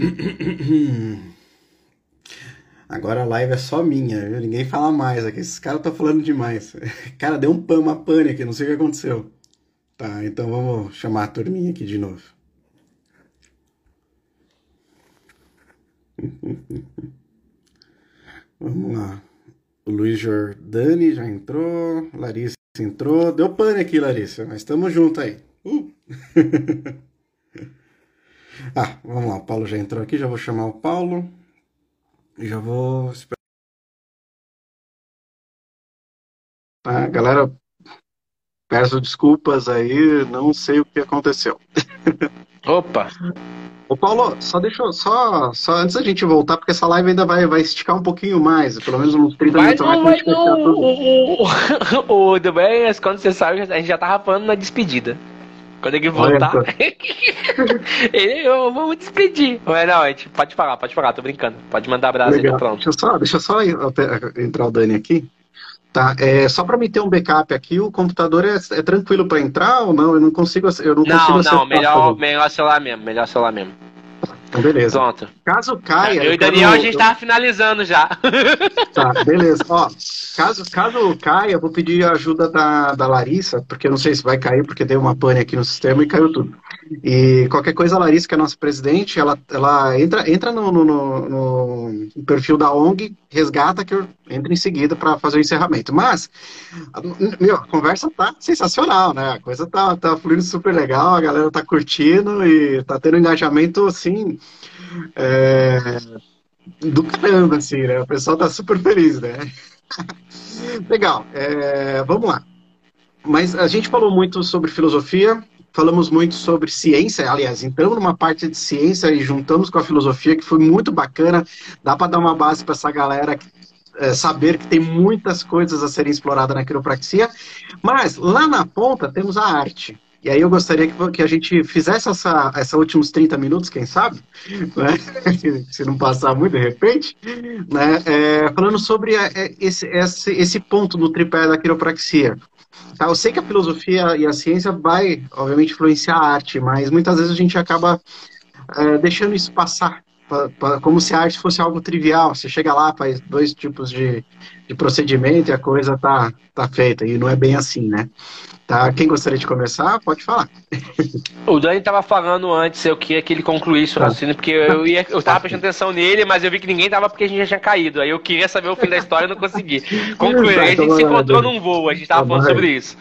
Agora a live é só minha, viu? Ninguém fala mais aqui. Esses caras estão falando demais. Cara, deu um pan, uma pane aqui, não sei o que aconteceu. Tá, então vamos chamar a turminha aqui de novo. Vamos lá. O Luiz Jordani já entrou. Larissa entrou. Deu pane aqui, Larissa, mas estamos juntos aí. Uh. ah, vamos lá. O Paulo já entrou aqui. Já vou chamar o Paulo. Já vou esperar. Ah, galera, peço desculpas aí, não sei o que aconteceu. Opa! Ô Paulo, só deixa só, só antes da gente voltar, porque essa live ainda vai, vai esticar um pouquinho mais, pelo menos uns 30 Vai minutos não, mais. vai não. O, o, o do bem, quando você sabe, a gente já tava falando na despedida. Quando ele voltar, ele, eu vou me despedir. Mas não, a gente pode falar, pode falar, tô brincando. Pode mandar abraço aí, tô Legal. pronto. Deixa eu só, deixa eu só entrar o Dani aqui. Tá, é, só para me ter um backup aqui, o computador é, é tranquilo para entrar ou não? Eu não consigo, eu não consigo Não, não, melhor, tá melhor celular mesmo, melhor celular mesmo. Então, beleza. Pronto. Caso caia. eu e o quero- Daniel, a gente tava finalizando já. Tá, beleza. Ó, caso, caso caia, eu vou pedir a ajuda da, da Larissa, porque eu não sei se vai cair, porque deu uma pane aqui no sistema e caiu tudo. E qualquer coisa, a Larissa, que é a nossa presidente, ela, ela entra, entra no, no, no- no perfil da ONG, resgata que eu entro em seguida para fazer o encerramento. Mas, meu, a conversa tá sensacional, né? A coisa tá, tá fluindo super legal, a galera tá curtindo e tá tendo engajamento, assim, é, do caramba, assim, né? O pessoal tá super feliz, né? Legal, é, vamos lá. Mas a gente falou muito sobre filosofia, falamos muito sobre ciência, aliás, entramos numa parte de ciência e juntamos com a filosofia, que foi muito bacana. Dá para dar uma base para essa galera é, saber que tem muitas coisas a serem exploradas na quiropraxia. Mas lá na ponta temos a arte. E aí eu gostaria que, que a gente fizesse essa, essa últimos 30 minutos, quem sabe, né? se não passar muito de repente, né? É, falando sobre é, é, esse, esse, esse ponto no tripé da quiropraxia. Tá, eu sei que a filosofia e a ciência vai, obviamente, influenciar a arte, mas muitas vezes a gente acaba é, deixando isso passar, pra, pra, como se a arte fosse algo trivial. Você chega lá, faz dois tipos de, de procedimento e a coisa tá, tá feita, e não é bem assim, né? Tá, quem gostaria de começar, pode falar. O Dani tava falando antes, eu queria que ele concluísse o raciocínio, porque eu, ia, eu tava prestando atenção nele, mas eu vi que ninguém tava porque a gente já tinha caído. Aí eu queria saber o fim da história e não consegui. Concluir. Aí a gente se encontrou num voo, a gente tava falando sobre isso.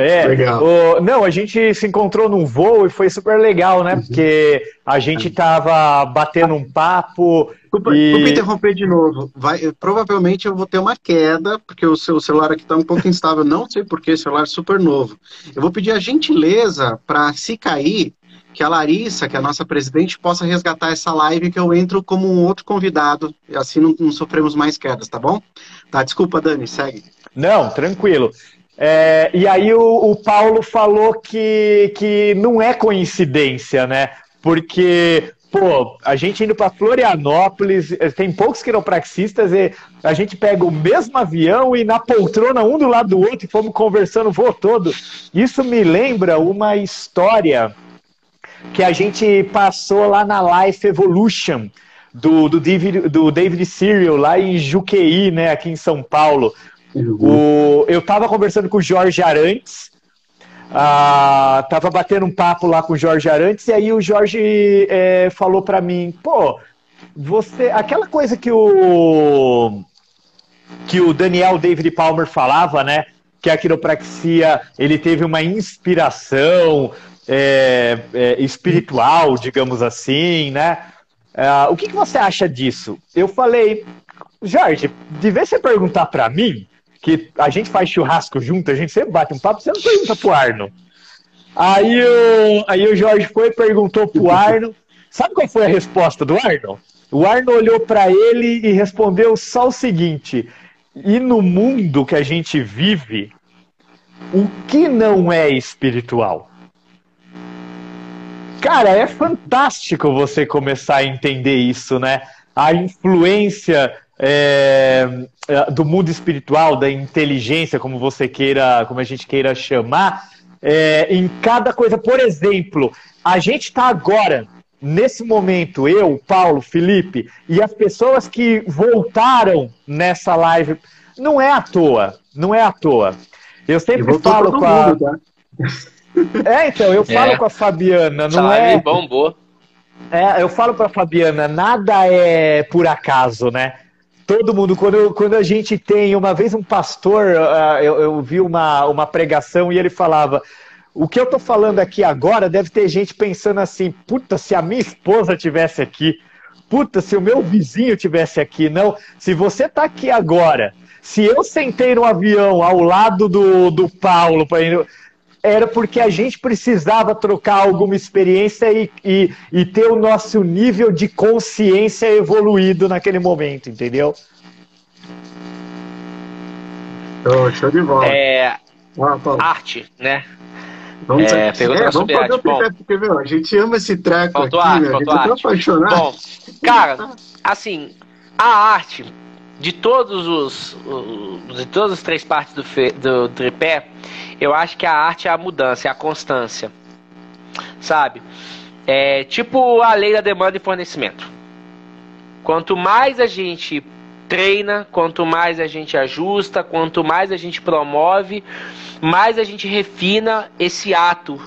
É, Legal. o- não, a gente se encontrou num voo e foi super legal, né? Porque a gente tava batendo um papo. Desculpa, E- desculpa interromper de novo. Vai, eu- provavelmente eu vou ter uma queda, porque o seu celular aqui está um pouco instável. Não sei porquê, celular super novo. Eu vou pedir a gentileza para, se cair, que a Larissa, que é a nossa presidente, possa resgatar essa live, que eu entro como um outro convidado, e assim não, não sofremos mais quedas, tá bom? Tá, desculpa, Dani, segue. Não, tranquilo. É, e aí o, o Paulo falou que, que não é coincidência, né? Porque, pô, a gente indo para Florianópolis, eh, tem poucos quiropraxistas e a gente pega o mesmo avião e na poltrona um do lado do outro e fomos conversando o voo todo. Isso me lembra uma história que a gente passou lá na Life Evolution do, do, David, do David Serial, lá em Juqueí, né, aqui em São Paulo. O, eu tava conversando com o Jorge Arantes, ah, tava batendo um papo lá com o Jorge Arantes, e aí o Jorge é, falou para mim, pô, você. Aquela coisa que o. que o Daniel David Palmer falava, né? Que a quiropraxia ele teve uma inspiração é, é, espiritual, digamos assim, né? Ah, o que, que você acha disso? Eu falei, Jorge, de vez você perguntar para mim, que a gente faz churrasco junto, a gente sempre bate um papo, você não pergunta pro Arno. Aí o, aí o Jorge foi e perguntou pro Arno. Sabe qual foi a resposta do Arno? O Arno olhou para ele e respondeu só o seguinte: e no mundo que a gente vive, o que não é espiritual? Cara, é fantástico você começar a entender isso, né? A influência é, do mundo espiritual, da inteligência, como você queira, como a gente queira chamar, é, em cada coisa. Por exemplo, a gente está agora nesse momento, eu, Paulo, Felipe e as pessoas que voltaram nessa live, não é à toa. Não é à toa. Eu sempre falo com a. Mundo, tá? É, então, eu falo é. com a Fabiana, não é. bombou. É, eu falo para Fabiana, nada é por acaso, né? Todo mundo, quando, quando a gente tem, uma vez um pastor, uh, eu, eu vi uma, uma pregação e ele falava: o que eu tô falando aqui agora deve ter gente pensando assim, puta, se a minha esposa tivesse aqui, puta, se o meu vizinho tivesse aqui, não. Se você tá aqui agora, se eu sentei no avião ao lado do, do Paulo, era porque a gente precisava trocar alguma experiência e, e, e ter o nosso nível de consciência evoluído naquele momento, entendeu? Oh, show de bola. É, ah, arte, né? Vamos, é, pergunta é, vamos fazer o Bom, porque, meu, a gente ama esse treco aqui, arte, meu, a gente tão apaixonado. Bom, cara, assim, a arte de todos os, de todas as três partes do, do tripé, eu acho que a arte é a mudança, é a constância. Sabe? É tipo a lei da demanda e fornecimento. Quanto mais a gente treina, quanto mais a gente ajusta, quanto mais a gente promove, mais a gente refina esse ato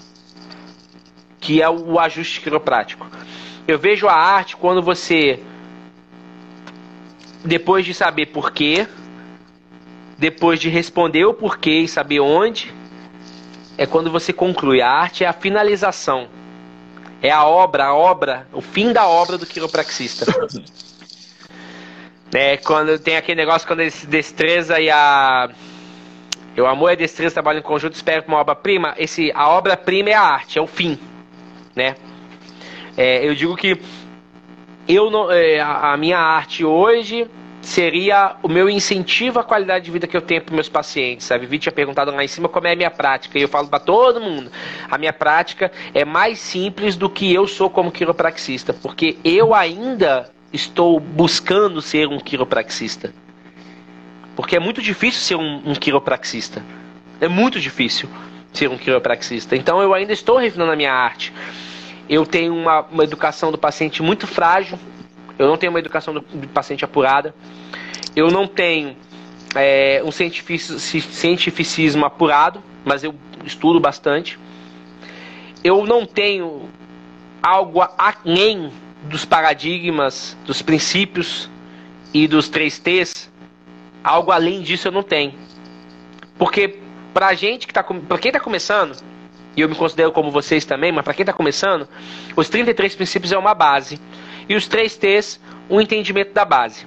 que é o ajuste quiroprático. Eu vejo a arte quando você depois de saber porquê, depois de responder o porquê e saber onde, é quando você conclui. A arte é a finalização. É a obra, a obra, o fim da obra do quiropraxista. é, quando tem aquele negócio quando ele se destreza e a. O amor e a destreza trabalham em conjunto, espera para uma obra-prima. Esse, a obra-prima é a arte, é o fim. Né? É, eu digo que eu não, é, a minha arte hoje seria o meu incentivo à qualidade de vida que eu tenho para meus pacientes. A Vivi tinha perguntado lá em cima como é a minha prática, e eu falo para todo mundo: a minha prática é mais simples do que eu sou como quiropraxista, porque eu ainda estou buscando ser um quiropraxista. Porque é muito difícil ser um, um quiropraxista. É muito difícil ser um quiropraxista. Então eu ainda estou refinando a minha arte. Eu tenho uma, uma educação do paciente muito frágil, eu não tenho uma educação do, do paciente apurada, eu não tenho é, um cientificismo apurado, mas eu estudo bastante. Eu não tenho algo além dos paradigmas, dos princípios e dos três T's. Algo além disso eu não tenho. Porque pra gente que tá para quem tá começando, e eu me considero como vocês também, mas para quem está começando, os 33 princípios é uma base. E os três T's, um entendimento da base.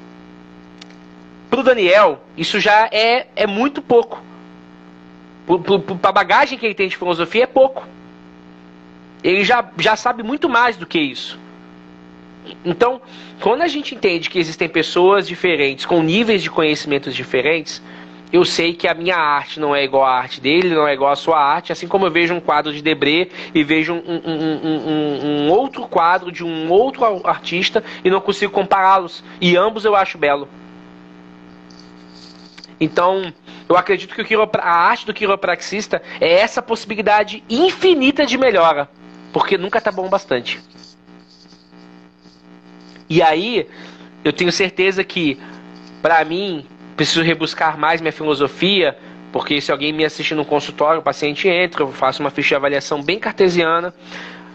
Para o Daniel, isso já é, é muito pouco. Para a bagagem que ele tem de filosofia, é pouco. Ele já, já sabe muito mais do que isso. Então, quando a gente entende que existem pessoas diferentes, com níveis de conhecimentos diferentes, eu sei que a minha arte não é igual à arte dele, não é igual à sua arte, assim como eu vejo um quadro de Debré e vejo um, um, um, um outro quadro de um outro artista e não consigo compará-los. E ambos eu acho belo. Então, eu acredito que a arte do quiropraxista é essa possibilidade infinita de melhora, porque nunca tá bom bastante. E aí, eu tenho certeza que, para mim, preciso rebuscar mais minha filosofia, porque se alguém me assiste no consultório, o paciente entra, eu faço uma ficha de avaliação bem cartesiana,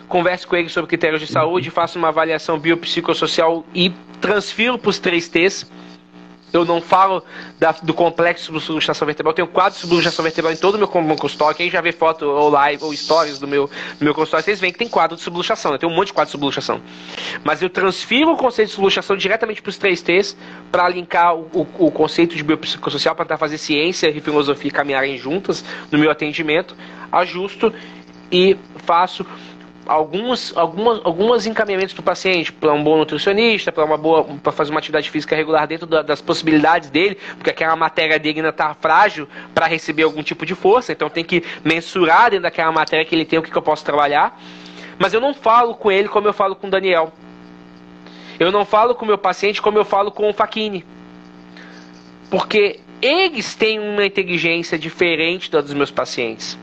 converso com ele sobre critérios de saúde, faço uma avaliação biopsicossocial e transfiro para os três T's eu não falo da, do complexo subluxação vertebral. Eu tenho quadro de subluxação vertebral em todo o meu consultório. Quem já vê foto ou live ou stories do meu, do meu consultório, vocês veem que tem quadro de subluxação. Eu tenho um monte de quadro de subluxação. Mas eu transfiro o conceito de subluxação diretamente para os 3Ts para linkar o, o, o, conceito de biopsicossocial para fazer ciência e filosofia caminharem juntas no meu atendimento. Ajusto e faço alguns, algumas, alguns encaminhamentos do paciente para um bom nutricionista, para uma boa, para fazer uma atividade física regular dentro da, das possibilidades dele, porque aquela matéria ainda está frágil para receber algum tipo de força, então tem que mensurar dentro daquela matéria que ele tem o que, que eu posso trabalhar. Mas eu não falo com ele como eu falo com o Daniel. Eu não falo com o meu paciente como eu falo com o Faquini. Porque eles têm uma inteligência diferente da dos meus pacientes.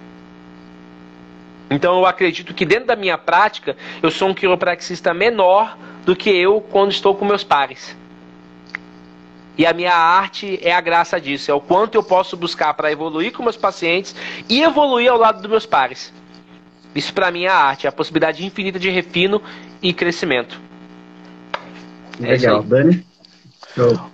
Então eu acredito que dentro da minha prática, eu sou um quiropraxista menor do que eu quando estou com meus pares. E a minha arte é a graça disso, é o quanto eu posso buscar para evoluir com meus pacientes e evoluir ao lado dos meus pares. Isso para mim é a arte, é a possibilidade infinita de refino e crescimento. É Legal, Dani?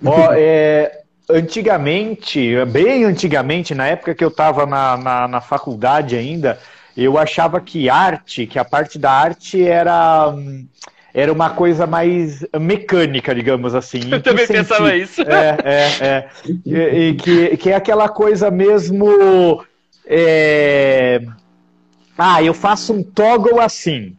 Oh, é, antigamente, bem antigamente, na época que eu estava na, na, na, faculdade ainda, eu achava que arte, que a parte da arte era, era uma coisa mais mecânica, digamos assim. Eu também sentido? pensava isso. É, é, é. E, e, que, que é aquela coisa mesmo. É... Ah, eu faço um toggle assim.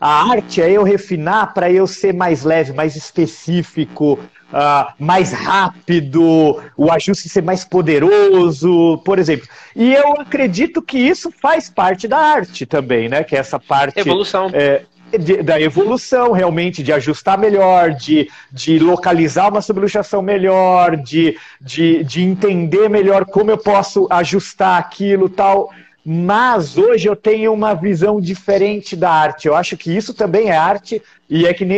A arte é eu refinar para eu ser mais leve, mais específico, uh, mais rápido, o ajuste ser mais poderoso, por exemplo. E eu acredito que isso faz parte da arte também, né? Que é essa parte. Evolução. É, de, da evolução, realmente, de ajustar melhor, de, de localizar uma subluxação melhor, de, de, de entender melhor como eu posso ajustar aquilo tal. Mas hoje eu tenho uma visão diferente da arte. Eu acho que isso também é arte, e é que nem